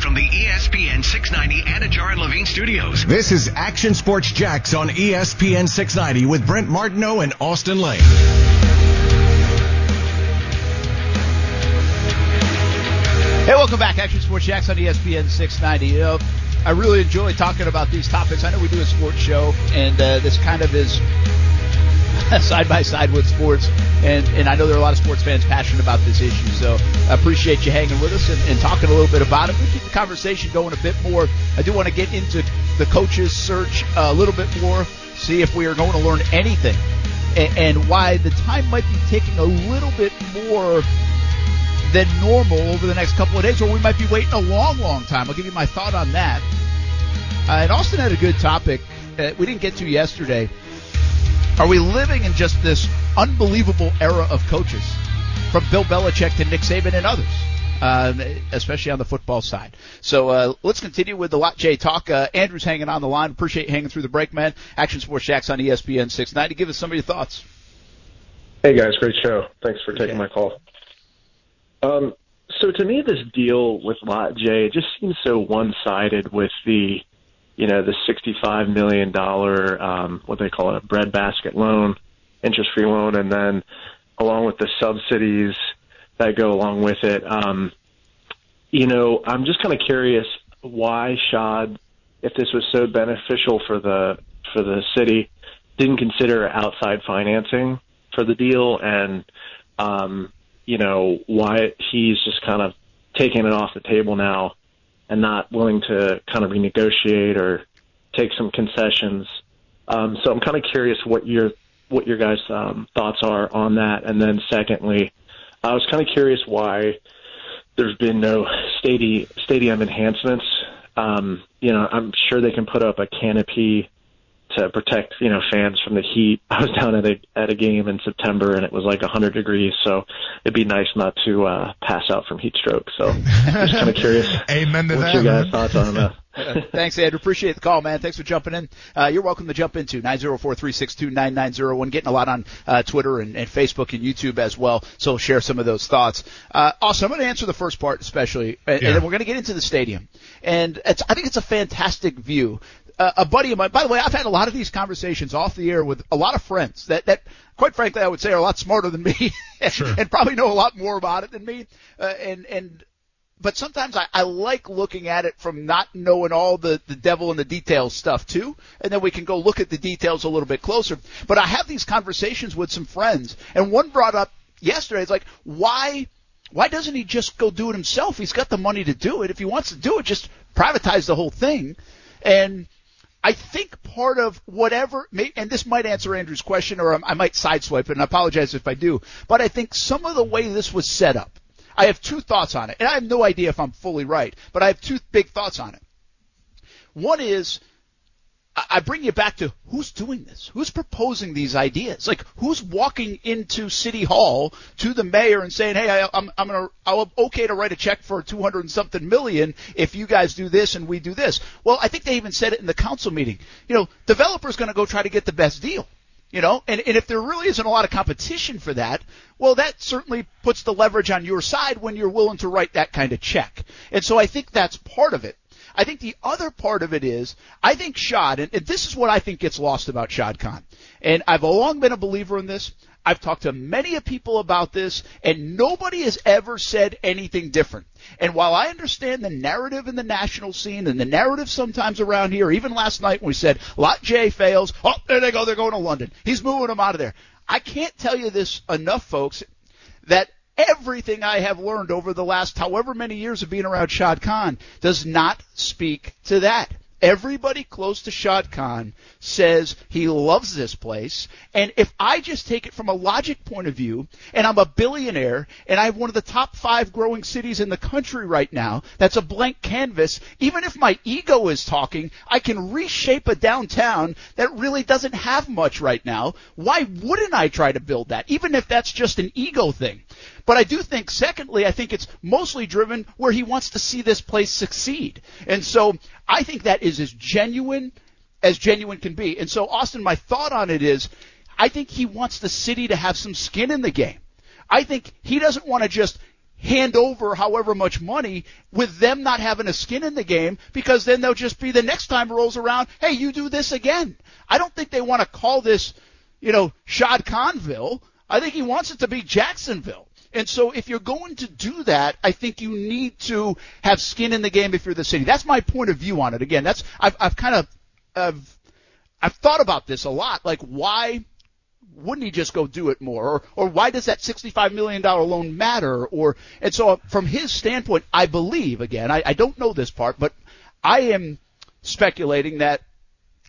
live from the ESPN 690 Anidjar and Levine studios. This is Action Sports Jax on ESPN 690 with Brent Martineau and Austin Lane. Hey, welcome back, Action Sports Jax on ESPN 690. You know, I really enjoy talking about these topics. I know we do a sports show, and uh, this kind of is side by side with sports, and and I know there are a lot of sports fans passionate about this issue. So I appreciate you hanging with us and, and talking a little bit about it. We keep the conversation going a bit more. I do want to get into the coaches search a little bit more, see if we are going to learn anything, and, and why the time might be taking a little bit more than normal over the next couple of days, or we might be waiting a long, long time. I'll give you my thought on that. Uh, and Austin had a good topic uh, we didn't get to yesterday. Are we living in just this unbelievable era of coaches, from Bill Belichick to Nick Saban and others, um, especially on the football side? So uh, let's continue with the Lot J talk. Uh, Andrew's hanging on the line. Appreciate you hanging through the break, man. Action Sports Jax on ESPN 690. Give us some of your thoughts. Hey guys, great show. Thanks for taking my call. Um, so to me, this deal with Lot J just seems so one-sided with the, you know, the sixty-five million dollar um, what they call it a breadbasket loan, interest-free loan, and then along with the subsidies that go along with it. Um, you know, I'm just kind of curious why Shad, if this was so beneficial for the for the city, didn't consider outside financing for the deal and. Um, you know, why he's just kind of taking it off the table now and not willing to kind of renegotiate or take some concessions. Um, so I'm kind of curious what your what your guys' um, thoughts are on that. And then secondly, I was kind of curious why there's been no stadium stadium enhancements. Um, you know, I'm sure they can put up a canopy to protect you know fans from the heat. I was down at a at a game in September and it was like 100 degrees, so it'd be nice not to uh, pass out from heat stroke. So just kind of curious. Amen to what that, you guys thoughts on that? Thanks, Andrew. Appreciate the call, man. Thanks for jumping in. Uh, you're welcome to jump into 904-362-9901. Getting a lot on uh, Twitter and, and Facebook and YouTube as well. So share some of those thoughts. Uh, also, I'm going to answer the first part especially, and, Yeah. and then we're going to get into the stadium. And it's, I think it's a fantastic view. Uh, a buddy of mine, by the way, I've had a lot of these conversations off the air with a lot of friends that, that quite frankly, I would say are a lot smarter than me and, Sure. and probably know a lot more about it than me. Uh, and, and, but sometimes I, I like looking at it from not knowing all the, the devil in the details stuff too, and then we can go look at the details a little bit closer. But I have these conversations with some friends, and one brought up yesterday, it's like, why, why doesn't he just go do it himself? He's got the money to do it. If he wants to do it, just privatize the whole thing. And I think part of whatever, and this might answer Andrew's question, or I might sideswipe it, and I apologize if I do, but I think some of the way this was set up, I have two thoughts on it, and I have no idea if I'm fully right, but I have two big thoughts on it. One is, I bring you back to who's doing this? Who's proposing these ideas? Like who's walking into City Hall to the mayor and saying, "Hey, I, I'm I'm gonna I'm okay to write a check for 200 and something million if you guys do this and we do this." Well, I think they even said it in the council meeting. You know, developer's going to go try to get the best deal. You know, and, and if there really isn't a lot of competition for that, well, that certainly puts the leverage on your side when you're willing to write that kind of check. And so I think that's part of it. I think the other part of it is, I think Shad, and, this is what I think gets lost about Shad Khan. And I've long been a believer in this. I've talked to many people about this, and nobody has ever said anything different. And while I understand the narrative in the national scene and the narrative sometimes around here, even last night when we said Lot J fails, oh, there they go, they're going to London. He's moving them out of there. I can't tell you this enough, folks, that everything I have learned over the last however many years of being around Shad Khan does not speak to that. Everybody close to Shad Khan says he loves this place. And if I just take it from a logic point of view, and I'm a billionaire, and I have one of the top five growing cities in the country right now, that's a blank canvas, even if my ego is talking, I can reshape a downtown that really doesn't have much right now. Why wouldn't I try to build that? Even if that's just an ego thing. But I do think, secondly, I think it's mostly driven where he wants to see this place succeed. And so I think that is as genuine as genuine can be. And so, Austin, my thought on it is I think he wants the city to have some skin in the game. I think he doesn't want to just hand over however much money with them not having a skin in the game because then they'll just be the next time rolls around, hey, you do this again. I don't think they want to call this, you know, Shad Khanville. I think he wants it to be Jacksonville. And so if you're going to do that, I think you need to have skin in the game if you're the city. That's my point of view on it. Again, that's I've I've kind of I've I've thought about this a lot. Like why wouldn't he just go do it more? Or, or why does that $65 million loan matter? Or, and so from his standpoint, I believe, again, I, I don't know this part, but I am speculating that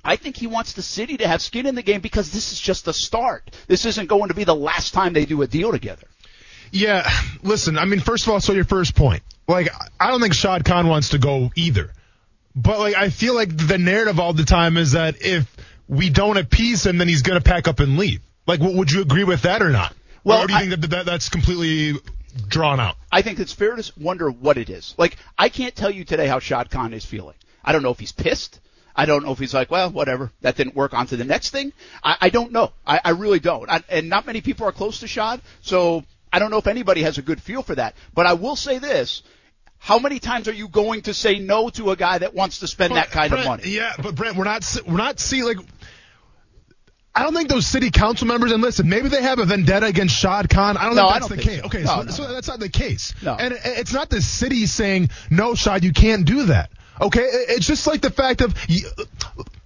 I think he wants the city to have skin in the game because this is just the start. This isn't going to be the last time they do a deal together. Yeah, listen, I mean, first of all, so your first point. Like, I don't think Shad Khan wants to go either. But, like, I feel like the narrative all the time is that if we don't appease him, then he's going to pack up and leave. Like, would you agree with that or not? Well, or do you I, think that, that that's completely drawn out? I think it's fair to wonder what it is. Like, I can't tell you today how Shad Khan is feeling. I don't know if he's pissed. I don't know if he's like, well, whatever, that didn't work. On to the next thing. I, I don't know. I, I really don't. I, and not many people are close to Shad, so I don't know if anybody has a good feel for that. But I will say this. How many times are you going to say no to a guy that wants to spend but, that kind Brent, of money? Yeah, but Brent, we're not we're not see like I don't think those city council members, and listen, maybe they have a vendetta against Shad Khan. I don't no, think that's don't the think case. So. Okay, no, so, no. so, that's not the case. No. And it's not the city saying, no, Shad, you can't do that. Okay, it's just like the fact of,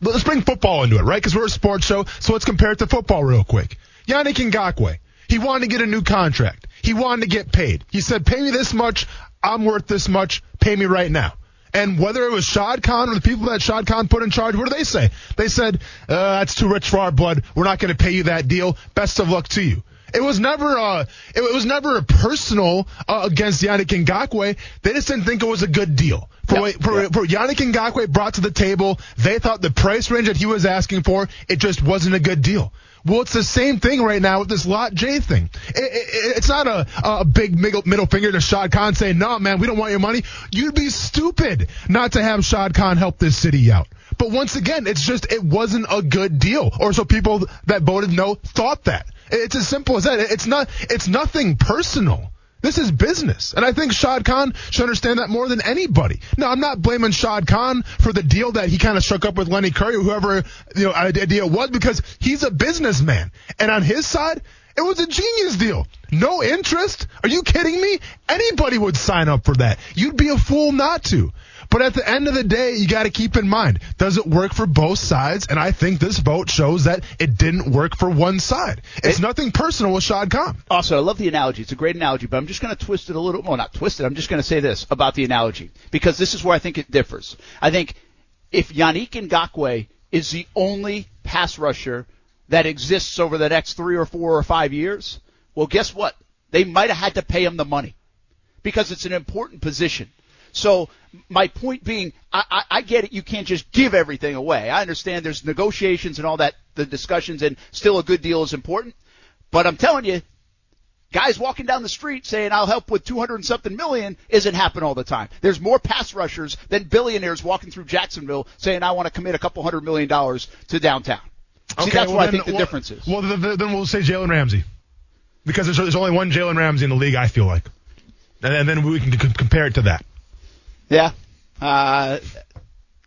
let's bring football into it, right? Because we're a sports show, so let's compare it to football real quick. Yannick Ngakoue, he wanted to get a new contract. He wanted to get paid. He said, pay me this much, I'm worth this much, pay me right now. And whether it was Shad Khan or the people that Shad Khan put in charge, what do they say? They said, uh, that's too rich for our blood. We're not going to pay you that deal. Best of luck to you. It was never uh it, was never a personal uh, against Yannick Ngakoue. They just didn't think it was a good deal. For, yeah, for, yeah. for Yannick Ngakoue brought to the table, they thought the price range that he was asking for, it just wasn't a good deal. Well, it's the same thing right now with this Lot J thing. It, it, it's not a, a big middle finger to Shad Khan saying, no, man, we don't want your money. You'd be stupid not to have Shad Khan help this city out. But once again, it's just, it wasn't a good deal. Or so people that voted no thought that. It's as simple as that. It's not, it's nothing personal. This is business. And I think Shad Khan should understand that more than anybody. Now, I'm not blaming Shad Khan for the deal that he kind of struck up with Lenny Curry, or whoever, you know, idea was, because he's a businessman. And on his side, it was a genius deal. No interest? Are you kidding me? Anybody would sign up for that. You'd be a fool not to. But at the end of the day, you got to keep in mind, does it work for both sides? And I think this vote shows that it didn't work for one side. It's it, nothing personal with Shad Khan. Also, I love the analogy. It's a great analogy, but I'm just going to twist it a little. Well, not twist it. I'm just going to say this about the analogy because this is where I think it differs. I think if Yannick Ngakoue is the only pass rusher that exists over the next three or four or five years, well, guess what? They might have had to pay him the money because it's an important position. So my point being, I, I, I get it. You can't just give everything away. I understand there's negotiations and all that, the discussions, and still a good deal is important. But I'm telling you, guys walking down the street saying I'll help with 200 and something million isn't happening all the time. There's more pass rushers than billionaires walking through Jacksonville saying I want to commit a couple hundred million dollars to downtown. See, that's well, where then, I think the well, difference is. Well, then we'll say Jalen Ramsey. Because there's, there's only one Jalen Ramsey in the league, I feel like. And, and then we can c- compare it to that. Yeah. Uh,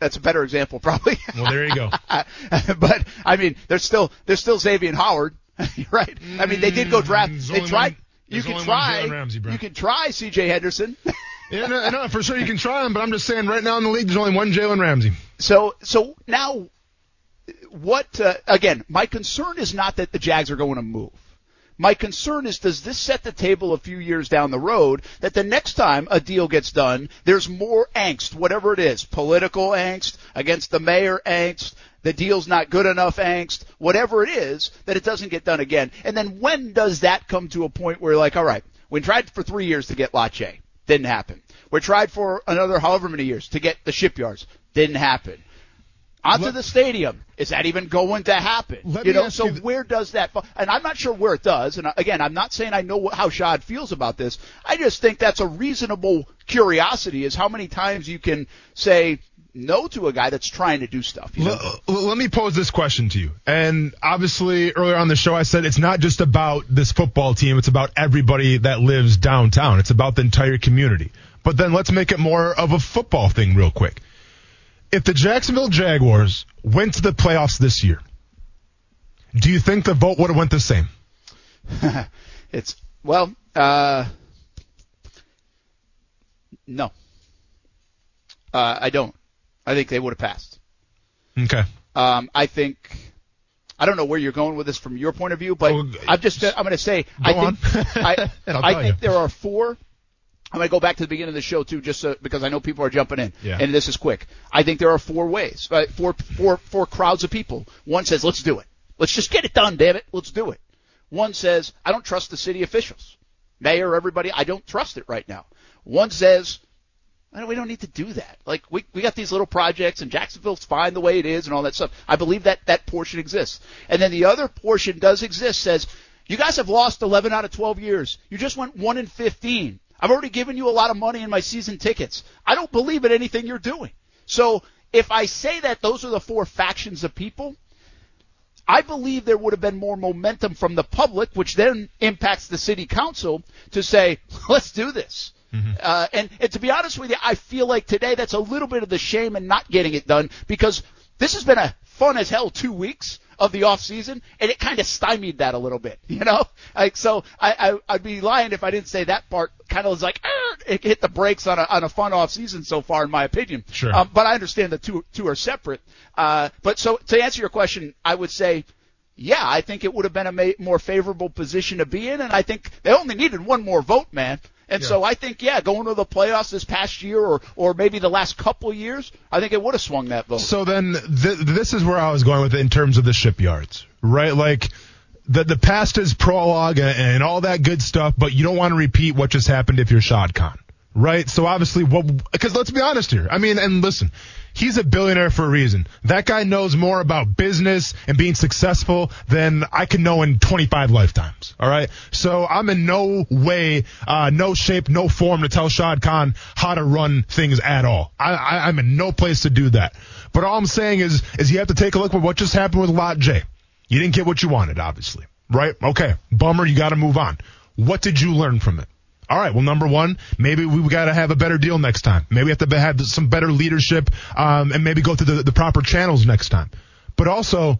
that's a better example, probably. Well, there you go. but I mean, there's still there's still Xavier Howard, right? I mean, they did go draft. Mm, they tried. One, you can try. Ramsey, you can try C.J. Henderson. yeah, no, no, for sure you can try him, but I'm just saying right now in the league, there's only one Jalen Ramsey. So, so now, what? Uh, again, my concern is not that the Jags are going to move. My concern is does this set the table a few years down the road that the next time a deal gets done, there's more angst, whatever it is, political angst, against the mayor angst, the deal's not good enough angst, whatever it is, that it doesn't get done again. And then when does that come to a point where like, all right, we tried for three years to get J. Didn't happen. We tried for another however many years to get the shipyards. Didn't happen onto let, the stadium. Is that even going to happen? You know, so you where does that fall? And I'm not sure where it does. And again, I'm not saying I know what, how Shad feels about this. I just think that's a reasonable curiosity is how many times you can say no to a guy that's trying to do stuff. You know? L- let me pose this question to you. And obviously, earlier on the show, I said it's not just about this football team, it's about everybody that lives downtown, it's about the entire community. But then let's make it more of a football thing, real quick. If the Jacksonville Jaguars went to the playoffs this year, do you think the vote would have went the same? it's well, uh, no, uh, I don't. I think they would have passed. Okay. Um, I think I don't know where you're going with this from your point of view, but Oh, I'm just I'm going to say I think. I, I think you. there are four. I'm going to go back to the beginning of the show too, just so, because I know people are jumping in, Yeah. and this is quick. I think there are four ways, uh, four, four, four crowds of people. One says, "Let's do it. Let's just get it done, damn it. Let's do it." One says, "I don't trust the city officials, mayor, everybody. I don't trust it right now." One says, we don't need to do that. Like we we got these little projects and Jacksonville's fine the way it is and all that stuff. I believe that that portion exists. And then the other portion does exist says, "You guys have lost 11 out of 12 years. You just went 1 in 15. I've already given you a lot of money in my season tickets. I don't believe in anything you're doing." So, if I say that those are the four factions of people, I believe there would have been more momentum from the public, which then impacts the city council to say, let's do this. Uh, and, and to be honest with you, I feel like today that's a little bit of the shame in not getting it done because this has been a fun as hell two weeks of the off season, and it kind of stymied that a little bit, you know. Like so, I, I I'd be lying if I didn't say that part kind of was like "Arr!" it hit the brakes on a on a fun off season so far, in my opinion. Sure. Um, but I understand the two two are separate. Uh, but so to answer your question, I would say yeah, I think it would have been a ma- more favorable position to be in, and I think they only needed one more vote, man. And so I think, yeah, going to the playoffs this past year, or or maybe the last couple of years, I think it would have swung that vote. So then, th- this is where I was going with it in terms of the shipyards, right? Like the the past is prologue and, and all that good stuff, but you don't want to repeat what just happened if you're Shad Khan, right? So obviously, what? Because let's be honest here. I mean, and listen, he's a billionaire for a reason. That guy knows more about business and being successful than I can know in 25 lifetimes. All right. So I'm in no way, uh, no shape, no form to tell Shad Khan how to run things at all. I, I, I'm in no place to do that. But all I'm saying is, is you have to take a look at what just happened with Lot J. You didn't get what you wanted, obviously. Right? Okay. Bummer. You got to move on. What did you learn from it? All right. Well, number one, maybe we got to have a better deal next time. Maybe we have to have some better leadership, um, and maybe go through the, the proper channels next time. But also,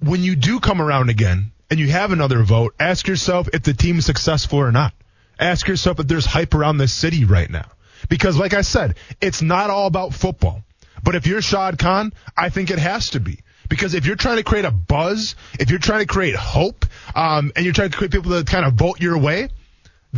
when you do come around again and you have another vote, ask yourself if the team's successful or not. Ask yourself if there's hype around this city right now. Because like I said, it's not all about football. But if you're Shad Khan, I think it has to be. Because if you're trying to create a buzz, if you're trying to create hope, um, and you're trying to create people to kind of vote your way,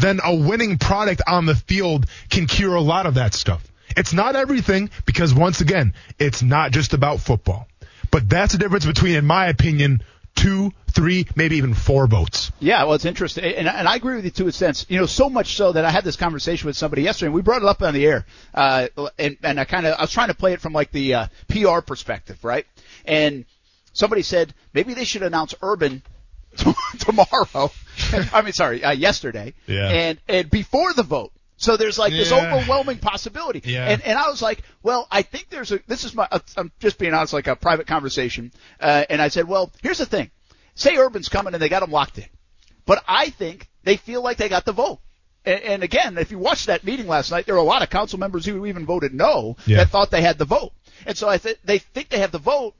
then a winning product on the field can cure a lot of that stuff. It's not everything because once again, it's not just about football. But that's the difference between, in my opinion, two, three, maybe even four votes. Yeah, well, it's interesting, and, and I agree with you to a sense. You know, so much so that I had this conversation with somebody yesterday, and we brought it up on the air, uh, and, and I kind of I was trying to play it from like the uh, PR perspective, right? And somebody said maybe they should announce Urban tomorrow. I mean, sorry, uh, yesterday, Yeah. and and before the vote. So there's like this Yeah. overwhelming possibility, Yeah. and and I was like, well, I think there's a. This is my. uh, I'm just being honest, like a private conversation, uh, and I said, well, here's the thing. Say Urban's coming and they got him locked in. But I think they feel like they got the vote. And, and again, if you watched that meeting last night, there were a lot of council members who even voted no Yeah. that thought they had the vote. And so I think they think they have the vote.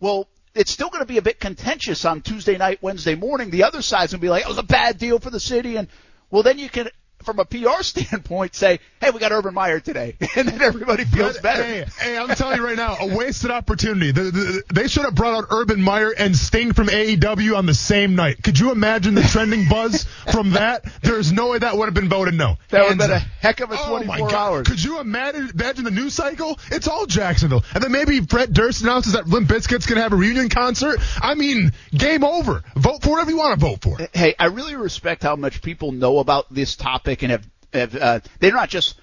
Well, it's still going to be a bit contentious on Tuesday night, Wednesday morning. The other side's going to be like, it was a bad deal for the city. And well, then you can, from a PR standpoint, say, hey, we got Urban Meyer today. and then everybody feels But, better. Hey, hey, I'm telling you right now, a wasted opportunity. The, the, they should have brought out Urban Meyer and Sting from AEW on the same night. Could you imagine the trending buzz from that? There's no way that would have been voted no. That would have been a heck of a Oh 24 my God. hours. Could you imagine, imagine the news cycle? It's all Jacksonville. And then maybe Fred Durst announces that Limp Bizkit's going to have a reunion concert. I mean, game over. Vote for whatever you want to vote for. hey, I really respect how much people know about this topic and have, have uh, they're not just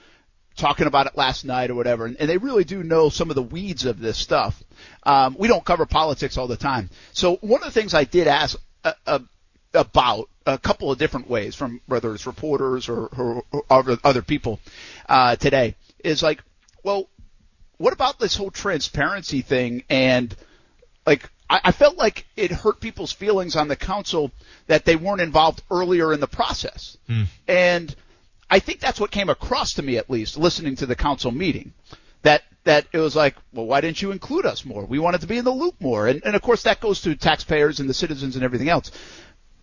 talking about it last night or whatever, and, and they really do know some of the weeds of this stuff. Um, we don't cover politics all the time, so one of the things I did ask uh, uh, about a couple of different ways from whether it's reporters or, or, or other- other people uh, today is like, well, what about this whole transparency thing? And like, I, I felt like it hurt people's feelings on the council that they weren't involved earlier in the process. Hmm. And I think that's what came across to me at least listening to the council meeting. That that it was like, well, why didn't you include us more? We wanted to be in the loop more. And and of course that goes to taxpayers and the citizens and everything else.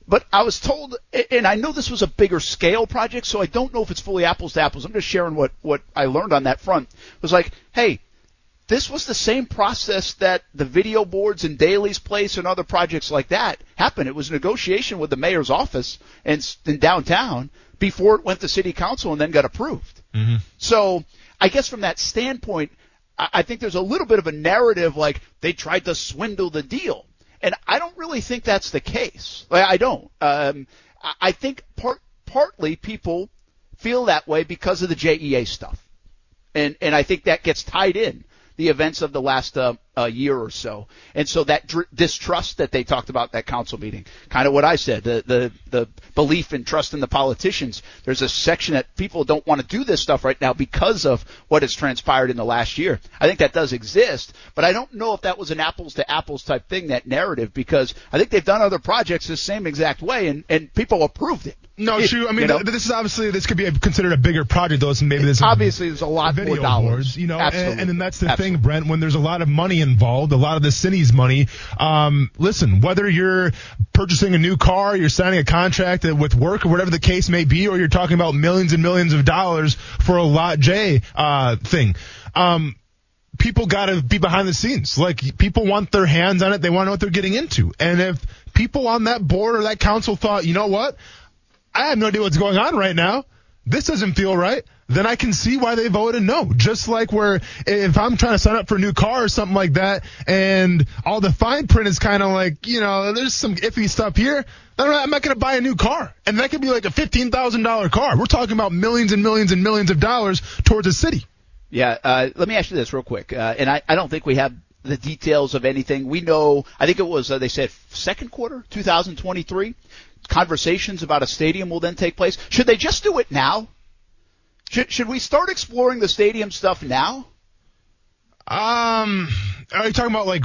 But I was told, and I know this was a bigger scale project, so I don't know if it's fully apples to apples. I'm just sharing what, what I learned on that front. It was like, hey, this was the same process that the video boards in Daily's Place and other projects like that happened. It was negotiation with the mayor's office in, in downtown before it went to city council and then got approved. Mm-hmm. So I guess from that standpoint, I, think there's a little bit of a narrative like they tried to swindle the deal. And I don't really think that's the case. I don't. Um, I- I think part, partly people feel that way because of the JEA stuff. And, and I think that gets tied in the events of the last uh, uh, year or so. And so that dr- distrust that they talked about that council meeting, kind of what I said, the, the, the belief and trust in the politicians. There's a section that people don't want to do this stuff right now because of what has transpired in the last year. I think that does exist, but I don't know if that was an apples to apples type thing, that narrative, because I think they've done other projects the same exact way and, and people approved it. No, You- true. I mean, you know? th- this is obviously this could be a, considered a bigger project, though. So maybe this Obviously, there's a lot more dollars. boards, you know, and, and then that's the Absolutely. thing, Brent. When there's a lot of money involved, a lot of the city's money. Um, listen, whether you're purchasing a new car, you're signing a contract with work, or whatever the case may be, or you're talking about millions and millions of dollars for a Lot J uh, thing. Um, people got to be behind the scenes. Like people want their hands on it. They want to know what they're getting into. And if people on that board or that council thought, you know what, I have no idea what's going on right now. This doesn't feel right. Then I can see why they voted no. Just like where if I'm trying to sign up for a new car or something like that, and all the fine print is kind of like, you know, there's some iffy stuff here. I'm not, going to buy a new car, and that could be like a fifteen thousand dollar car. We're talking about millions and millions and millions of dollars towards a city. Yeah, uh, let me ask you this real quick, uh, and I, I don't think we have the details of anything. We know, I think it was, uh, they said second quarter, 2023. Conversations about a stadium will then take place. Should they just do it now? Should, should we start exploring the stadium stuff now? Um, are you talking about like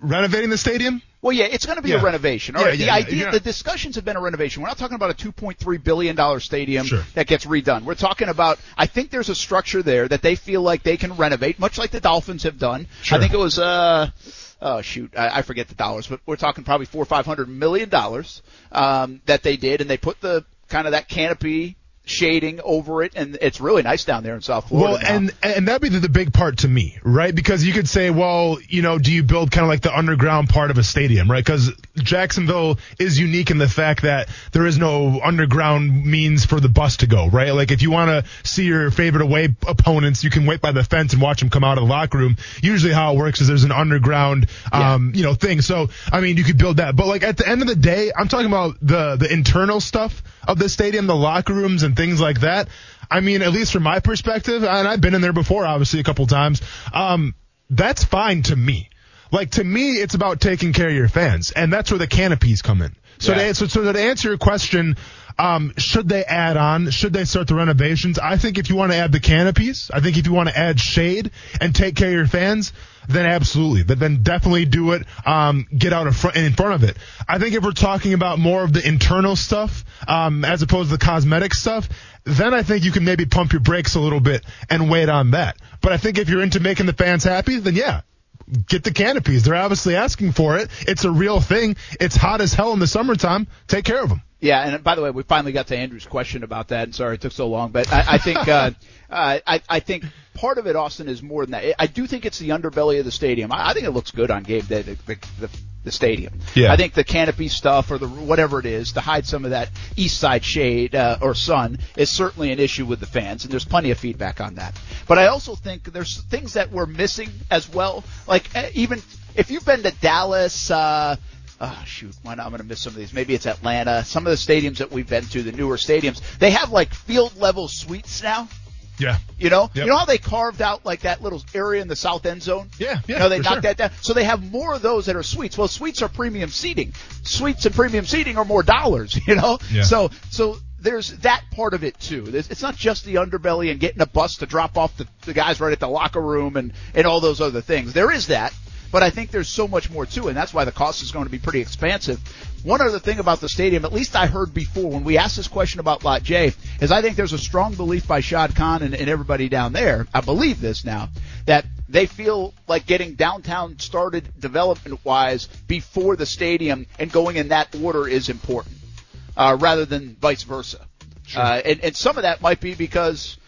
renovating the stadium? Well, yeah, it's going to be Yeah. a renovation. All Yeah, right. yeah, the idea, the discussions have been a renovation. We're not talking about a 2.3 billion dollar stadium Sure. that gets redone. We're talking about. I think there's a structure there that they feel like they can renovate, much like the Dolphins have done. Sure. I think it was. uh Oh shoot, I, I forget the dollars, but we're talking probably four or five hundred million dollars um, that they did, and they put the kind of that canopy shading over it, and it's really nice down there in South Florida. Well, now. and and that'd be the, the big part to me, right? Because you could say, well, you know, do you build kind of like the underground part of a stadium, right? Because Jacksonville is unique in the fact that there is no underground means for the bus to go, right? Like if you want to see your favorite away opponents, you can wait by the fence and watch them come out of the locker room. Usually, how it works is there's an underground, um, you know, thing. So I mean, you could build that, but like at the end of the day, I'm talking about the the internal stuff of the stadium, the locker rooms and things like that. I mean, at least from my perspective, and I've been in there before, obviously a couple times. Um, that's fine to me. Like to me, it's about taking care of your fans, and that's where the canopies come in. So, Yeah. to, so to answer your question, um, should they add on? Should they start the renovations? I think if you want to add the canopies, I think if you want to add shade and take care of your fans, then absolutely. But then definitely do it. Um, get out in front in front of it. I think if we're talking about more of the internal stuff, um, as opposed to the cosmetic stuff, then I think you can maybe pump your brakes a little bit and wait on that. But I think if you're into making the fans happy, then yeah, get the canopies. They're obviously asking for it. It's a real thing. It's hot as hell in the summertime. Take care of them. Yeah, and by the way, we finally got to Andrew's question about that. And sorry it took so long, but I, I think uh, uh, I, I think part of it, Austin, is more than that. I do think it's the underbelly of the stadium. I, I think it looks good on game day, the, the, the, the stadium. Yeah. I think the canopy stuff or the whatever it is to hide some of that east side shade uh, or sun is certainly an issue with the fans, and there's plenty of feedback on that. But I also think there's things that we're missing as well. Like uh, even if you've been to Dallas. Uh, Oh shoot, why not? I'm gonna miss some of these. Maybe it's Atlanta. Some of the stadiums that we've been to, the newer stadiums, they have like field level suites now. Yeah. You know, Yep. you know how they carved out like that little area in the south end zone. Yeah, yeah, You know they knocked sure. that down, so they have more of those that are suites. Well, suites are premium seating. Suites and premium seating are more dollars. You know, Yeah. so so there's that part of it too. It's not just the underbelly and getting a bus to drop off the, the guys right at the locker room and, and all those other things. There is that, but I think there's so much more too, and that's why the cost is going to be pretty expansive. One other thing about the stadium, at least I heard before when we asked this question about Lot J, is I think there's a strong belief by Shad Khan and, and everybody down there. I believe this now that they feel like getting downtown started development wise before the stadium and going in that order is important uh, rather than vice versa. Sure. Uh, and, and some of that might be because,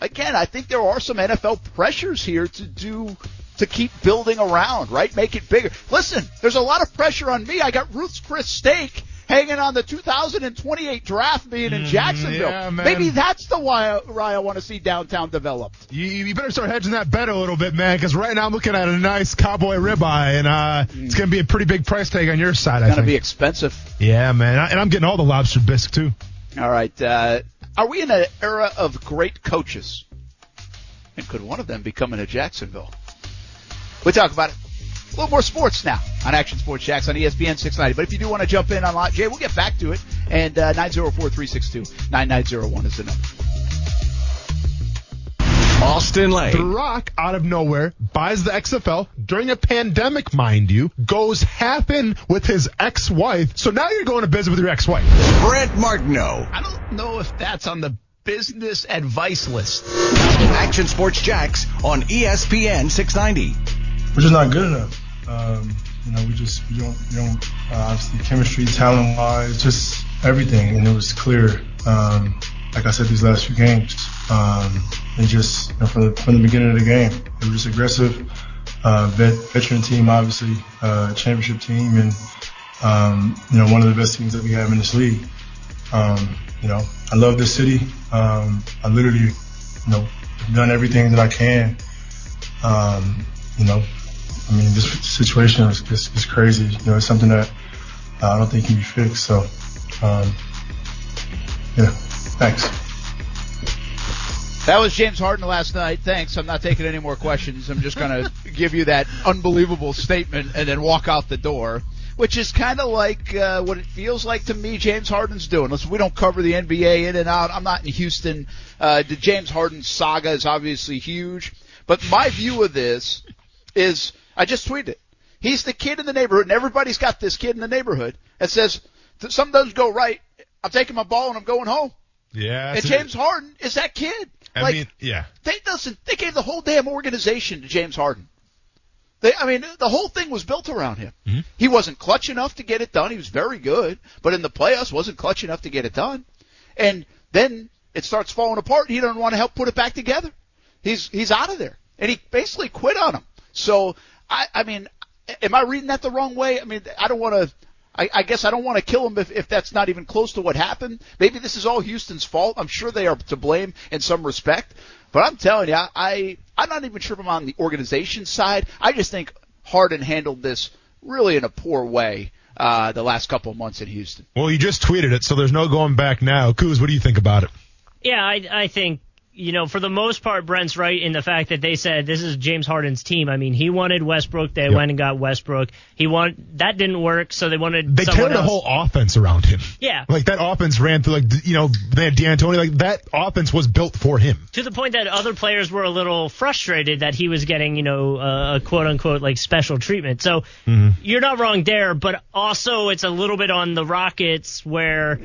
again, I think there are some NFL pressures here to do to keep building around, right? Make it bigger. Listen, there's a lot of pressure on me. I got Ruth's Chris Steak hanging on the 2028 draft being in mm, Jacksonville. Yeah, Maybe that's the why, why I want to see downtown developed. You, you better start hedging that bet a little bit, man, because right now I'm looking at a nice cowboy ribeye, and uh, mm. it's going to be a pretty big price tag on your side. It's going to be expensive. Yeah, man, and I'm getting all the lobster bisque too. All right. Uh, are we in an era of great coaches? And could one of them be coming to Jacksonville? We talk about it. A little more sports now on Action Sports Jax on ESPN 690. But if you do want to jump in on Lot J, we'll get back to it. And uh, 904-362-9901 is the number. Austin Lane. The Rock, out of nowhere, buys the XFL during a pandemic, mind you, goes half in with his ex-wife. So now you're going to business with your ex-wife. Brent Martineau. I don't know if that's on the business advice list. Action Sports Jax on ESPN 690. We're just not good enough. Um, you know, we just we don't, we don't uh, obviously chemistry, talent wise, just everything, and it was clear. Um, like I said, these last few games, um, and just you know, from the from the beginning of the game, it was just aggressive. Uh, vet, veteran team, obviously, uh, championship team, and um, you know one of the best teams that we have in this league. Um, you know, I love this city. Um, I literally, you know, done everything that I can. Um, you know, I mean, this situation is, is, is crazy. You know, it's something that uh, I don't think can be fixed. So, um, yeah, thanks. That was James Harden last night. Thanks. I'm not taking any more questions. I'm just going to give you that unbelievable statement and then walk out the door, which is kind of like uh, what it feels like to me James Harden's doing. Listen, we don't cover the NBA in and out. I'm not in Houston. Uh, the James Harden saga is obviously huge. But my view of this is I just tweeted it. He's the kid in the neighborhood, and everybody's got this kid in the neighborhood that says something doesn't go right. I'm taking my ball and I'm going home. Yeah. And James Harden is that kid. I like, mean, yeah. They doesn't. They gave the whole damn organization to James Harden. They, I mean, the whole thing was built around him. Mm-hmm. He wasn't clutch enough to get it done. He was very good, but in the playoffs wasn't clutch enough to get it done. And then it starts falling apart. And he doesn't want to help put it back together. He's he's out of there, and he basically quit on him. So I, I mean, am I reading that the wrong way? I mean, I don't want to. I, I guess I don't want to kill him if, if that's not even close to what happened. Maybe this is all Houston's fault. I'm sure they are to blame in some respect. But I'm telling you, I I'm not even sure if I'm on the organization side. I just think Harden handled this really in a poor way uh, the last couple of months in Houston. Well, you just tweeted it, so there's no going back now. Kuz, what do you think about it? Yeah, I, I think you know, for the most part, Brent's right in the fact that they said this is James Harden's team. I mean, he wanted Westbrook. They yep. went and got Westbrook. He want that didn't work, so they wanted. They turned the whole offense around him. Yeah, like that offense ran through like you know they had D'Antoni. Like that offense was built for him. To the point that other players were a little frustrated that he was getting you know uh, a quote unquote like special treatment. So mm-hmm. you're not wrong there, but also it's a little bit on the Rockets where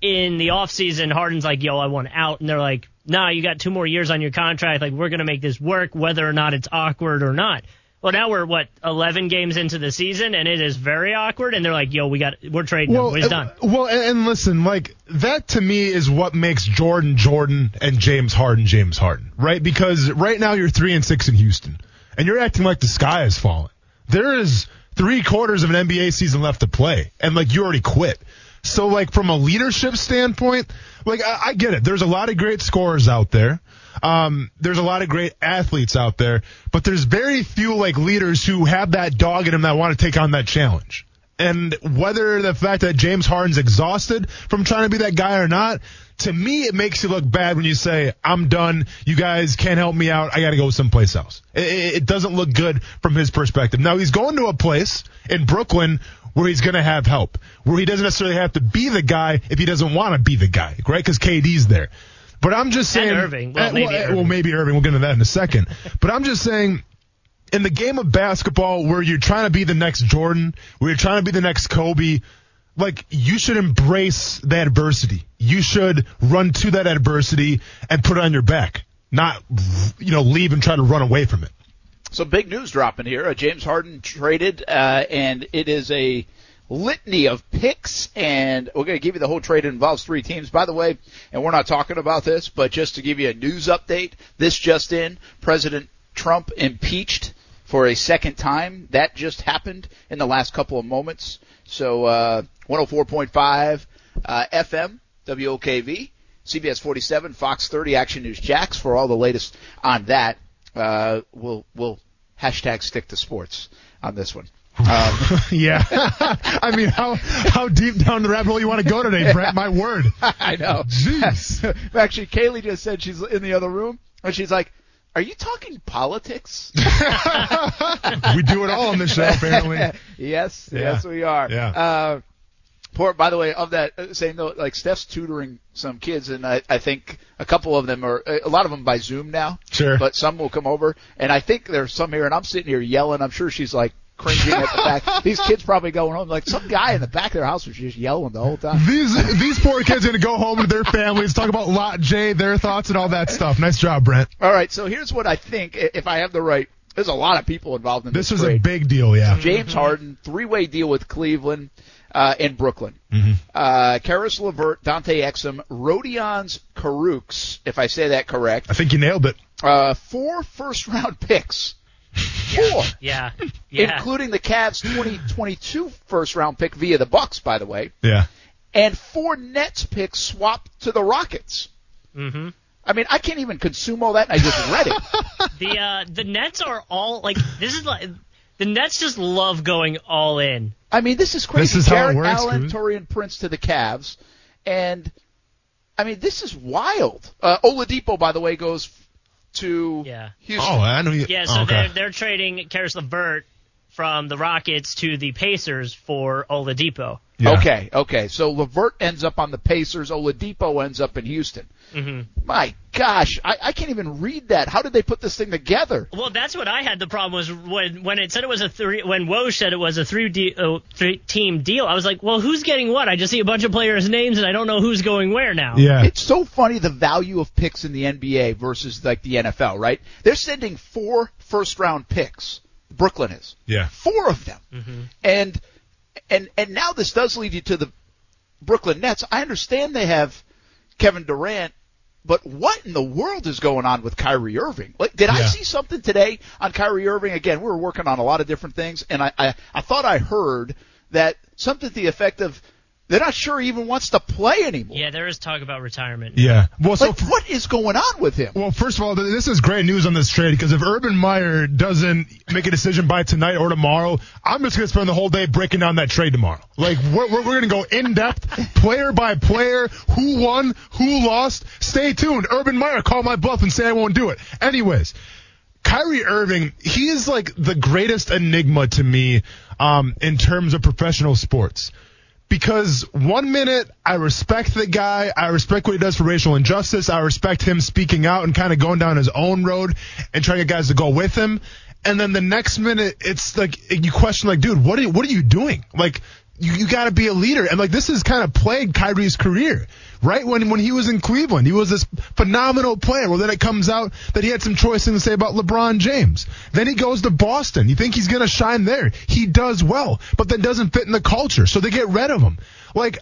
in the offseason, Harden's like, yo, I want out. And they're like, nah, you got two more years on your contract. Like, we're going to make this work, whether or not it's awkward or not. Well, now we're what 11 games into the season, and it is very awkward. And they're like, "Yo, we got, we're trading well, him. He's done." Well, and, and listen, like that to me is what makes Jordan Jordan and James Harden James Harden, right? Because right now you're three and six in Houston, and you're acting like the sky is falling. There is three quarters of an NBA season left to play, and like you already quit. So like from a leadership standpoint, like I, I get it. There's a lot of great scorers out there. Um, there's a lot of great athletes out there, but there's very few like leaders who have that dog in them that want to take on that challenge. And whether the fact that James Harden's exhausted from trying to be that guy or not, to me, it makes you look bad when you say, I'm done. You guys can't help me out. I got to go someplace else. It, it doesn't look good from his perspective. Now, he's going to a place in Brooklyn where he's going to have help, where he doesn't necessarily have to be the guy if he doesn't want to be the guy, right? Because KD's there. But I'm just saying. And Irving. Well, eh, maybe well, Irving. well, maybe Irving. We'll get into that in a second. but I'm just saying in the game of basketball where you're trying to be the next Jordan, where you're trying to be the next Kobe, like you should embrace the adversity. You should run to that adversity and put it on your back, not you know leave and try to run away from it. So big news dropping here. Uh, James Harden traded, uh, and it is a litany of picks, and we're going to give you the whole trade. It involves three teams, by the way, and we're not talking about this, but just to give you a news update, this just in, President Trump impeached for a second time. That just happened in the last couple of moments. So, uh, 104.5 uh, FM, WOKV, CBS 47, Fox 30, Action News Jax for all the latest on that. Uh, we'll, we'll hashtag stick to sports on this one. Um, yeah, I mean, how how deep down the rabbit hole you want to go today, Brett? My word. I know. Jeez. Actually, Kaylee just said she's in the other room, and she's like, "Are you talking politics?" we do it all on this show, apparently. yes, Yeah. yes, we are. Yeah. Uh, poor, by the way, of that uh, same note, like Steph's tutoring some kids, and I, I think a couple of them are, a lot of them by Zoom now. Sure. But some will come over, and I think there's some here, and I'm sitting here yelling. I'm sure she's like cringing at the fact. These kids probably going home like some guy in the back of their house was just yelling the whole time. These these poor kids are gonna go home to their families, talk about Lot J, their thoughts, and all that stuff. Nice job, Brent. All right, so here's what I think. If I have the right, there's a lot of people involved in this. This was a big deal, yeah. James Harden, three-way deal with Cleveland uh, and Brooklyn. Mm-hmm. Uh, Caris LeVert, Dante Exum, Rodions Kurucs, if I say that correct. I think you nailed it. Uh, four first-round picks. Four. Yeah. Yeah. Including the Cavs 2022 first-round pick via the Bucks, by the way, Yeah. and four Nets picks swapped to the Rockets. Mm-hmm. I mean, I can't even consume all that, and I just read it. The uh, the Nets are all like this is like the Nets just love going all in. I mean, this is crazy. This is how it works, Allen, dude. Taurean Prince to the Cavs, and I mean, this is wild. Uh, Oladipo, by the way, goes f- to Yeah. Houston. Oh, I know you. Yeah, oh, so oh, okay. they're they're trading Caris LeVert from the Rockets to the Pacers for Oladipo. Yeah. Okay, okay. So Levert ends up on the Pacers. Oladipo ends up in Houston. hmm My gosh, I, I can't even read that. How did they put this thing together? Well, that's what I had. The problem was when when it said it was a three. When Woj said it was a three, de- uh, three team deal. I was like, well, who's getting what? I just see a bunch of players' names and I don't know who's going where now. Yeah. It's so funny the value of picks in the NBA versus like the NFL, right? They're sending four first round picks. Brooklyn is. Yeah. four of them. And and and now this does lead you to the Brooklyn Nets. I understand they have Kevin Durant, but what in the world is going on with Kyrie Irving? Like, did I see something today on Kyrie Irving? Again, we were working on a lot of different things, and I I, I thought I heard that something to the effect of they're not sure he even wants to play anymore. Yeah, there is talk about retirement. Yeah. Well, so Like, what is going on with him? Well, first of all, this is great news on this trade because if Urban Meyer doesn't make a decision by tonight or tomorrow, I'm just going to spend the whole day breaking down that trade tomorrow. Like, we're, we're, we're going to go in depth, player by player, who won, who lost. Stay tuned. Urban Meyer, call my bluff and say I won't do it. Anyways, Kyrie Irving, he is like the greatest enigma to me um, in terms of professional sports because one minute I respect the guy, I respect what he does for racial injustice, I respect him speaking out and kind of going down his own road and trying to get guys to go with him. And then the next minute, it's like you question, like, dude, what are what are you doing? Like, you, you got to be a leader, and like this has kind of plagued Kyrie's career, right? When when he was in Cleveland, he was this phenomenal player. Well, then it comes out that he had some choice to say about LeBron James. Then he goes to Boston. You think he's gonna shine there? He does well, but then doesn't fit in the culture, so they get rid of him. Like,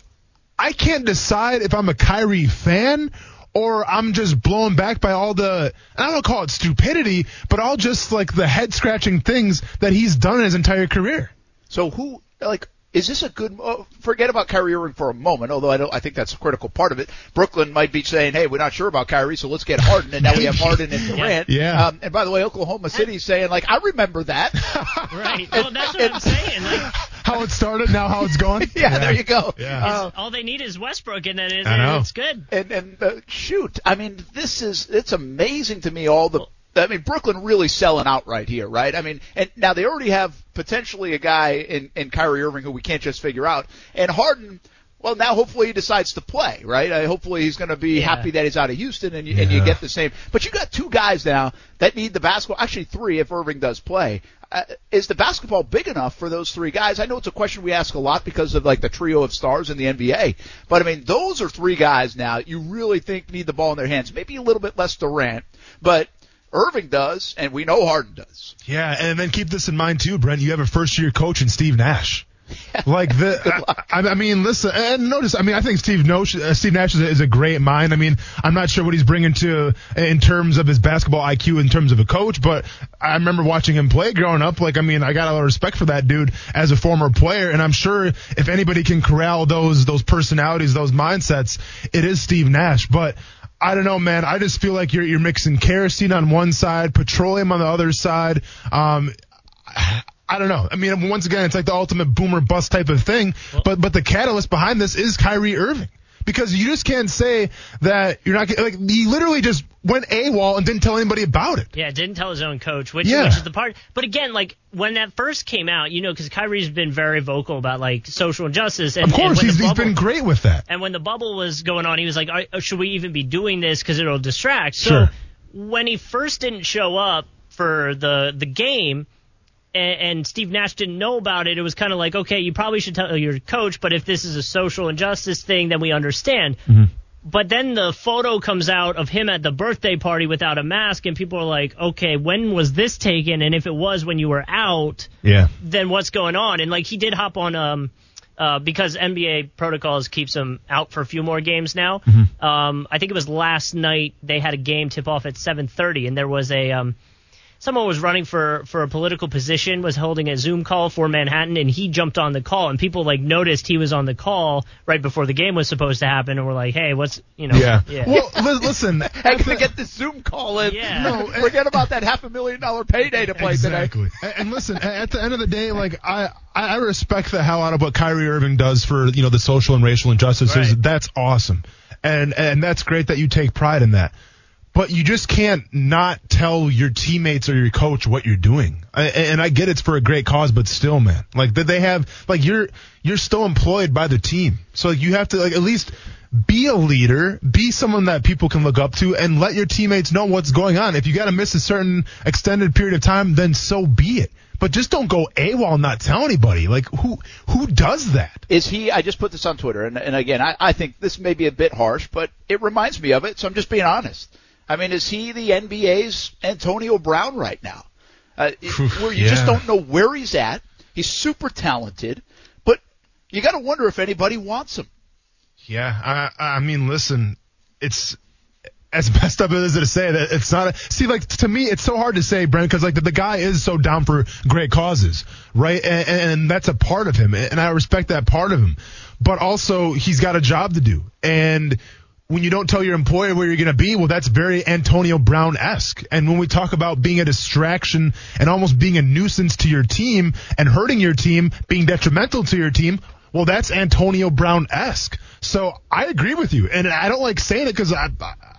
I can't decide if I'm a Kyrie fan or I'm just blown back by all the, I don't call it stupidity, but all just like the head scratching things that he's done in his entire career. So who like is this a good? Oh, forget about Kyrie Irving for a moment. Although I don't, I think that's a critical part of it. Brooklyn might be saying, "Hey, we're not sure about Kyrie, so let's get Harden." And now we have Harden and Durant. Yeah. Um, and by the way, Oklahoma City's saying, like, I remember that. Right. Well, that's what I'm saying. Like, how it started, now how it's going. yeah, there you go. Yeah. Uh, All they need is Westbrook, and then it, I know. it's good. and and uh, shoot, I mean, this is it's amazing to me all the. I mean, Brooklyn really selling out right here, right? I mean, and now they already have potentially a guy in in Kyrie Irving who we can't just figure out, and Harden. Well, now hopefully he decides to play, right? Uh, hopefully he's going to be Yeah. happy that he's out of Houston, and you, and you get the same. But you got two guys now that need the basketball. Actually, three if Irving does play. Uh, is the basketball big enough for those three guys? I know it's a question we ask a lot because of like the trio of stars in the NBA, but I mean those are three guys now you really think need the ball in their hands. Maybe a little bit less Durant, but Irving does, and we know Harden does. Yeah, and then keep this in mind too, Brent. You have a first year coach in Steve Nash. Like the, I, I mean, listen, and notice. I mean, I think Steve Nash, uh, Steve Nash is a, is a great mind. I mean, I'm not sure what he's bringing to in terms of his basketball IQ in terms of a coach, but I remember watching him play growing up. Like, I mean, I got a lot of respect for that dude as a former player, and I'm sure if anybody can corral those those personalities, those mindsets, it is Steve Nash. But I don't know, man. I just feel like you're you're mixing kerosene on one side, petroleum on the other side. Um, I don't know. I mean, once again, it's like the ultimate boomer bust type of thing. But but the catalyst behind this is Kyrie Irving. Because you just can't say that you're not like he literally just went AWOL and didn't tell anybody about it. Yeah, didn't tell his own coach, which Yeah. which is the part. But again, like when that first came out, you know, because Kyrie's been very vocal about like social injustice, and, Of course, when he's, the he's bubble- been great with that. And when the bubble was going on, he was like, uh, "Should we even be doing this? Because it'll distract." So Sure. when he first didn't show up for the the game, and, and Steve Nash didn't know about it, it was kind of like, "Okay, you probably should tell your coach." But if this is a social injustice thing, then we understand. But then the photo comes out of him at the birthday party without a mask, and people are like, "Okay, when was this taken? And if it was when you were out, Yeah. then what's going on? And like he did hop on um uh because NBA protocols keeps him out for a few more games now. Um I think it was last night they had a game tip off at 7:30 and there was a um someone was running for for a political position was holding a Zoom call for Manhattan and he jumped on the call and people like noticed he was on the call right before the game was supposed to happen and were like, "Hey, what's, you know, Yeah. yeah. Well, listen. I gotta get this Zoom call in. Yeah. No, forget about that half a million dollar payday to play today. exactly. And, and listen, at the end of the day, like I, I I respect the hell out of what Kyrie Irving does for you know the social and racial injustices. Right. That's awesome, and and that's great that you take pride in that. But you just can't not tell your teammates or your coach what you're doing. I, and I get it's for a great cause, but still, man, like that they have like you're you're still employed by the team, so like, you have to like at least be a leader, be someone that people can look up to, and let your teammates know what's going on. If you got to miss a certain extended period of time, then so be it. But just don't go AWOL and not tell anybody. Like who who does that? Is he? I just put this on Twitter, and, and again, I, I think this may be a bit harsh, but it reminds me of it, so I'm just being honest. I mean, is he the NBA's Antonio Brown right now? Uh, where you just don't know where he's at. He's super talented, but you got to wonder if anybody wants him. Yeah, I I mean, listen, it's as messed up as it is to say that it's not. A, see, like to me, it's so hard to say, Brent, because like the, the guy is so down for great causes, right? And, and that's a part of him, and I respect that part of him. But also, he's got a job to do, and when you don't tell your employer where you're going to be, well, that's very Antonio Brown esque. And when we talk about being a distraction and almost being a nuisance to your team and hurting your team, being detrimental to your team, well, that's Antonio Brown esque. So I agree with you, and I don't like saying it because I,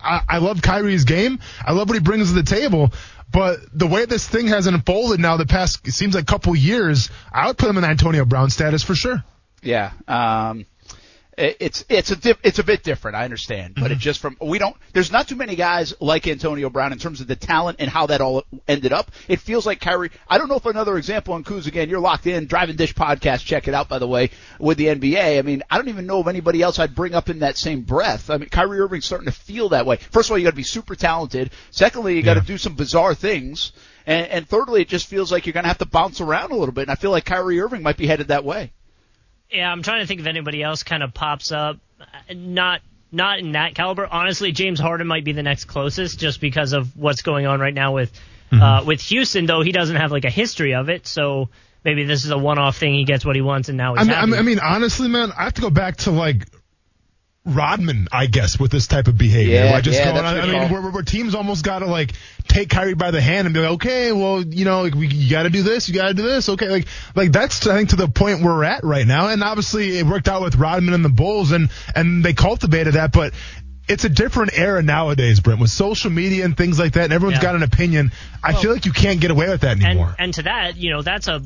I I love Kyrie's game. I love what he brings to the table. But the way this thing has unfolded now, the past it seems like a couple years, I would put him in Antonio Brown status for sure. Yeah. Um, it's it's a diff, it's a bit different. I understand, but it mm-hmm. just from we don't. There's not too many guys like Antonio Brown in terms of the talent and how that all ended up. It feels like Kyrie. I don't know if another example on Kuz again. You're locked in. Driving Dish podcast. Check it out by the way with the NBA. I mean, I don't even know of anybody else I'd bring up in that same breath. I mean, Kyrie Irving's starting to feel that way. First of all, you got to be super talented. Secondly, you got to Yeah. do some bizarre things. And, and thirdly, it just feels like you're going to have to bounce around a little bit. And I feel like Kyrie Irving might be headed that way. Yeah, I'm trying to think if anybody else kind of pops up. Not not in that caliber. Honestly, James Harden might be the next closest, just because of what's going on right now with uh, with Houston. Though he doesn't have like a history of it, so maybe this is a one-off thing. He gets what he wants, and now he's I mean, I mean, honestly, man, I have to go back to like Rodman, I guess, with this type of behavior. Yeah, like just yeah, going that's on, I mean, call. where, where teams almost got to like take Kyrie by the hand and be like, okay, well, you know, like, we, you got to do this, you got to do this, okay, like, like that's I think to the point we're at right now. And obviously, it worked out with Rodman and the Bulls, and and they cultivated that, but. It's a different era nowadays, Brent, with social media and things like that, and everyone's Yeah. got an opinion. I feel like you can't get away with that and anymore. and to that, you know, that's a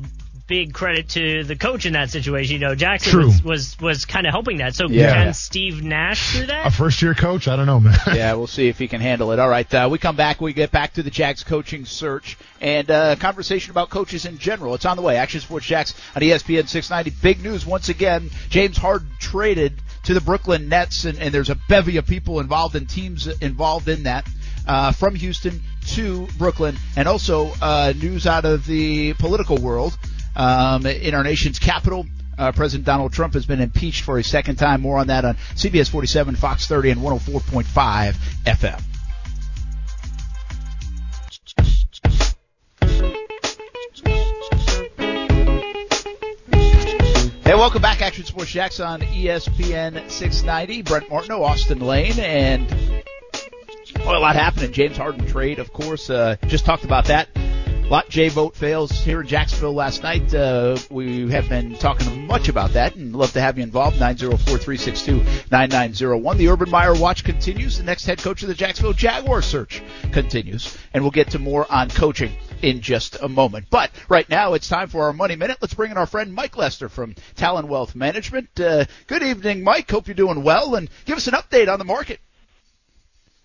big credit to the coach in that situation. You know, Jackson True. was was, was kind of helping that. So Yeah. can Steve Nash do that? a first year coach, I don't know, man. yeah, we'll see if he can handle it. All right, uh, we come back. We get back to the Jags coaching search and uh, conversation about coaches in general. It's on the way. Action Sports Jax on ESPN 690. Big news once again. James Harden traded to the Brooklyn Nets, and, and there's a bevy of people involved and teams involved in that. Uh, from Houston to Brooklyn, and also uh, news out of the political world um, in our nation's capital. Uh, President Donald Trump has been impeached for a second time. More on that on CBS 47, Fox 30, and 104.5 FM. Hey, welcome back, Action Sports Jax on ESPN 690. Brent Martineau, Austin Lane, and well, a lot happening. James Harden trade, of course. Uh, just talked about that. Lot J vote fails here in Jacksonville last night. Uh, we have been talking much about that and love to have you involved. 904-362-9901. The Urban Meyer watch continues. The next head coach of the Jacksonville Jaguars search continues. And we'll get to more on coaching in just a moment. But right now it's time for our Money Minute. Let's bring in our friend Mike Lester from Talon Wealth Management. Uh, good evening, Mike. Hope you're doing well and give us an update on the market.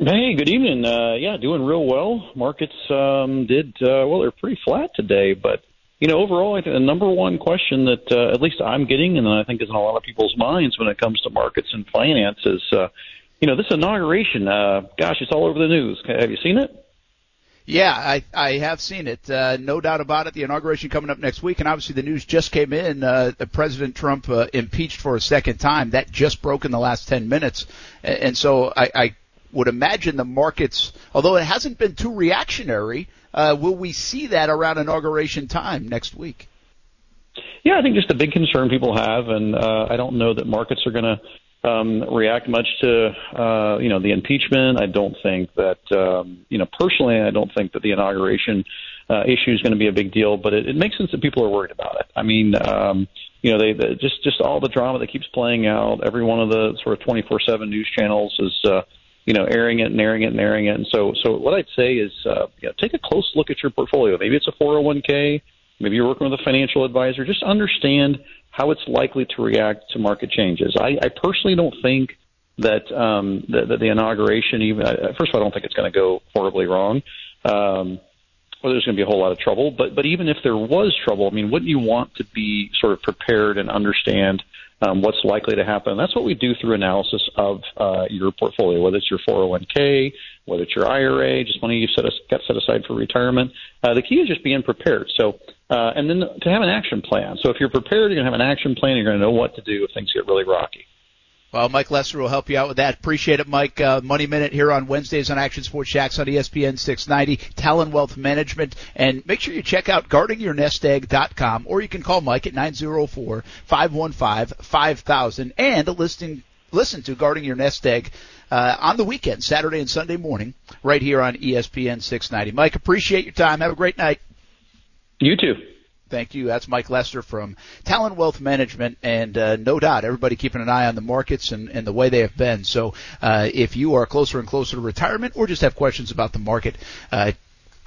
Hey, good evening. Uh, yeah, doing real well. Markets um, did uh, well. They're pretty flat today, but you know, overall, I think the number one question that uh, at least I'm getting, and I think is in a lot of people's minds when it comes to markets and finance, is uh, you know, this inauguration. Uh, gosh, it's all over the news. Have you seen it? Yeah, I, I have seen it. Uh, no doubt about it. The inauguration coming up next week, and obviously the news just came in. Uh, President Trump uh, impeached for a second time. That just broke in the last 10 minutes. And, and so I, I would imagine the markets, although it hasn't been too reactionary, uh, will we see that around inauguration time next week? Yeah, I think just a big concern people have, and uh, I don't know that markets are going to um, react much to uh, you know the impeachment. I don't think that um, you know personally, I don't think that the inauguration uh, issue is going to be a big deal, but it, it makes sense that people are worried about it. I mean, um, you know, they, they just just all the drama that keeps playing out. Every one of the sort of twenty four seven news channels is. Uh, you know, airing it and airing it and airing it. And so, so what I'd say is, uh, you know, take a close look at your portfolio. Maybe it's a 401k. Maybe you're working with a financial advisor. Just understand how it's likely to react to market changes. I, I personally don't think that, um, that, that the inauguration, even uh, first of all, I don't think it's going to go horribly wrong. Um, or there's going to be a whole lot of trouble. But but even if there was trouble, I mean, wouldn't you want to be sort of prepared and understand um, what's likely to happen? That's what we do through analysis of uh, your portfolio, whether it's your 401k, whether it's your IRA, just money you set us, got set aside for retirement. Uh, the key is just being prepared. So uh, and then to have an action plan. So if you're prepared, you're going to have an action plan. You're going to know what to do if things get really rocky. Well, Mike Lester will help you out with that. Appreciate it, Mike. Uh, Money Minute here on Wednesdays on Action Sports Jax on ESPN 690, Talon Wealth Management. And make sure you check out guardingyournestegg.com or you can call Mike at 904-515-5000 and listen, listen to Guarding Your Nest Egg uh, on the weekend, Saturday and Sunday morning, right here on ESPN 690. Mike, appreciate your time. Have a great night. You too. Thank you. That's Mike Lester from Talon Wealth Management, and uh, no doubt everybody keeping an eye on the markets and, and the way they have been. So uh, if you are closer and closer to retirement, or just have questions about the market, uh,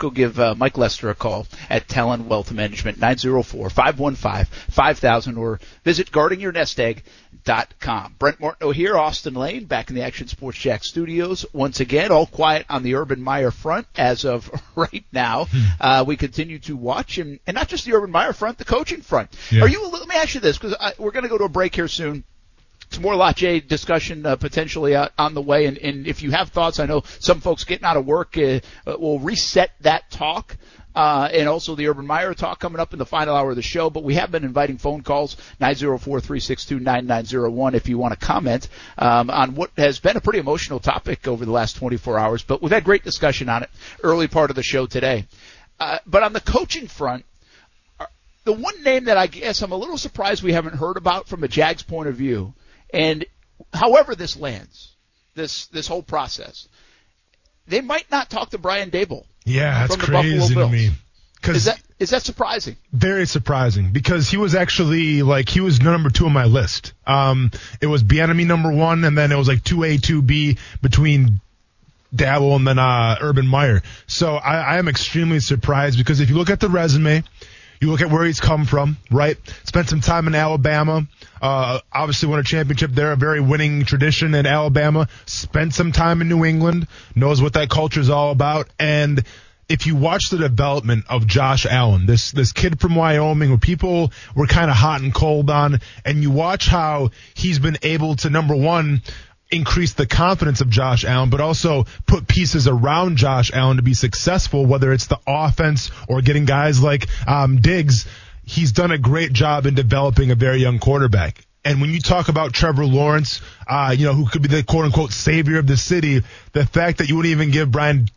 go give uh, Mike Lester a call at Talon Wealth Management, 904-515-5000, or visit guardingyournestegg.com. Brent Martineau here, Austin Lane, back in the Action Sports Jack studios. Once again, all quiet on the Urban Meyer front as of right now. Uh, we continue to watch, and, and not just the Urban Meyer front, the coaching front. Yeah. Are you, let me ask you this, because we're going to go to a break here soon some more J discussion uh, potentially uh, on the way. And, and if you have thoughts, I know some folks getting out of work uh, uh, will reset that talk. Uh, and also the Urban Meyer talk coming up in the final hour of the show. But we have been inviting phone calls, 904-362-9901 if you want to comment, um, on what has been a pretty emotional topic over the last 24 hours. But we've had great discussion on it early part of the show today. Uh, but on the coaching front, the one name that I guess I'm a little surprised we haven't heard about from a Jags point of view, and however this lands, this this whole process, they might not talk to Brian Daboll. Yeah, that's crazy to me. Is that is that surprising? very surprising because he was actually like he was number two on my list. Um, it was Bieniemy number one, and then it was like two A, two B between Daboll and then uh, Urban Meyer. So I, I am extremely surprised because if you look at the resume, you look at where he's come from, right? Spent some time in Alabama. Uh, obviously won a championship there, a very winning tradition in Alabama. Spent some time in New England, knows what that culture is all about. And if you watch the development of Josh Allen, this this kid from Wyoming, where people were kind of hot and cold on, and you watch how he's been able to number one increase the confidence of Josh Allen, but also put pieces around Josh Allen to be successful, whether it's the offense or getting guys like um, Diggs. He's done a great job in developing a very young quarterback. And when you talk about Trevor Lawrence, uh, you know, who could be the quote unquote savior of the city, the fact that you wouldn't even give Brian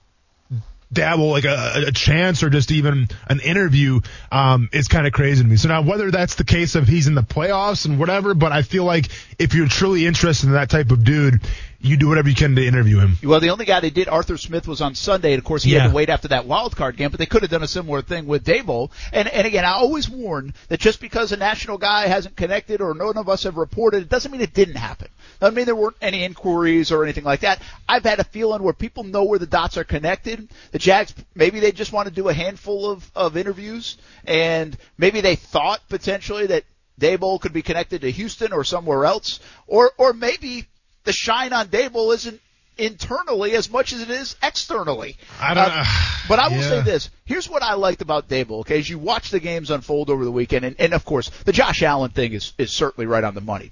Daboll like a, a chance or just even an interview um, is kind of crazy to me. So now whether that's the case of he's in the playoffs and whatever, but I feel like if you're truly interested in that type of dude, you do whatever you can to interview him. Well, the only guy they did, Arthur Smith, was on Sunday, and of course he Yeah. had to wait after that wild card game. But they could have done a similar thing with Daboll. And and again, I always warn that just because a national guy hasn't connected or none of us have reported, it doesn't mean it didn't happen. Doesn't mean there weren't any inquiries or anything like that. I've had a feeling where people know where the dots are connected. The Jags maybe they just want to do a handful of of interviews, and maybe they thought potentially that Daboll could be connected to Houston or somewhere else, or or maybe the shine on Daboll isn't internally as much as it is externally. I don't Uh, know. but I will say this. Here's what I liked about Daboll, okay, as you watch the games unfold over the weekend, and, and of course, the Josh Allen thing is, is certainly right on the money.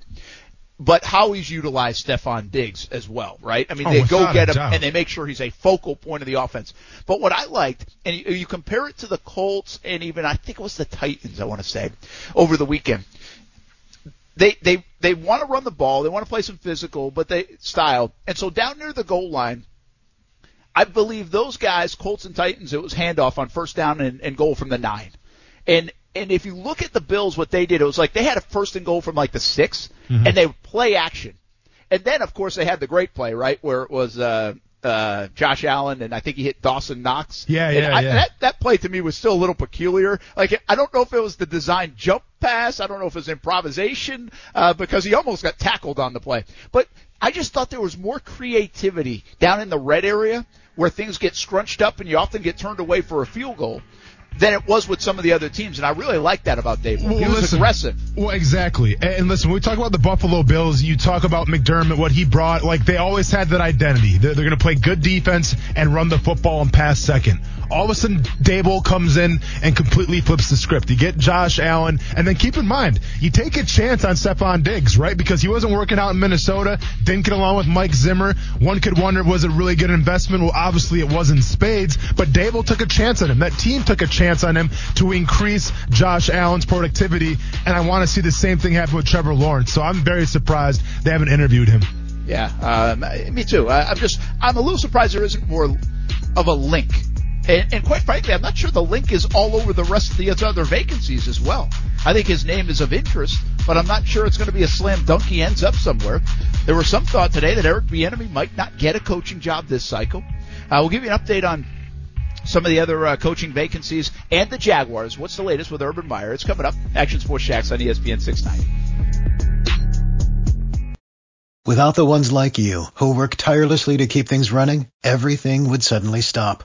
But how he's utilized Stefon Diggs as well, right? I mean, Oh, they go get him doubt. and they make sure he's a focal point of the offense. But what I liked, and you, you compare it to the Colts and even I think it was the Titans, I want to say, over the weekend they they they want to run the ball, they want to play some physical, but they style. And so down near the goal line, I believe those guys, Colts and Titans, it was handoff on first down and, and goal from the nine. And and if you look at the Bills, what they did, it was like they had a first and goal from like the 6 Mm-hmm. and they would play action. And then of course they had the great play, right, where it was uh uh Josh Allen and I think he hit Dawson Knox. Yeah, And yeah, I, yeah. That that play to me was still a little peculiar. Like I don't know if it was the design jump pass. I don't know if it was improvisation uh, because he almost got tackled on the play. But I just thought there was more creativity down in the red area where things get scrunched up and you often get turned away for a field goal than it was with some of the other teams. And I really like that about Dave. he was listen, aggressive. Well, exactly. And, and listen, when we talk about the Buffalo Bills, you talk about McDermott, what he brought. Like they always had that identity. They're, they're going to play good defense and run the football and pass second. All of a sudden, Daboll comes in and completely flips the script. You get Josh Allen, and then keep in mind, you take a chance on Stefon Diggs, right? Because he wasn't working out in Minnesota, didn't get along with Mike Zimmer. One could wonder, was it really good investment? Well, obviously it was in spades, but Daboll took a chance on him. That team took a chance on him to increase Josh Allen's productivity, and I want to see the same thing happen with Trevor Lawrence. So I'm very surprised they haven't interviewed him. Yeah, um, me too. I, I'm just I'm a little surprised there isn't more of a link. And, and quite frankly, I'm not sure the link is all over the rest of the other vacancies as well. I think his name is of interest, but I'm not sure it's going to be a slam dunk. He ends up somewhere. There was some thought today that Eric Bieniemy might not get a coaching job this cycle. Uh, we'll give you an update on some of the other uh, coaching vacancies and the Jaguars. What's the latest with Urban Meyer? It's coming up. Action Sports Jax on ESPN 690. Without the ones like you, who work tirelessly to keep things running, everything would suddenly stop.